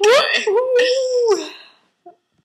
Woo!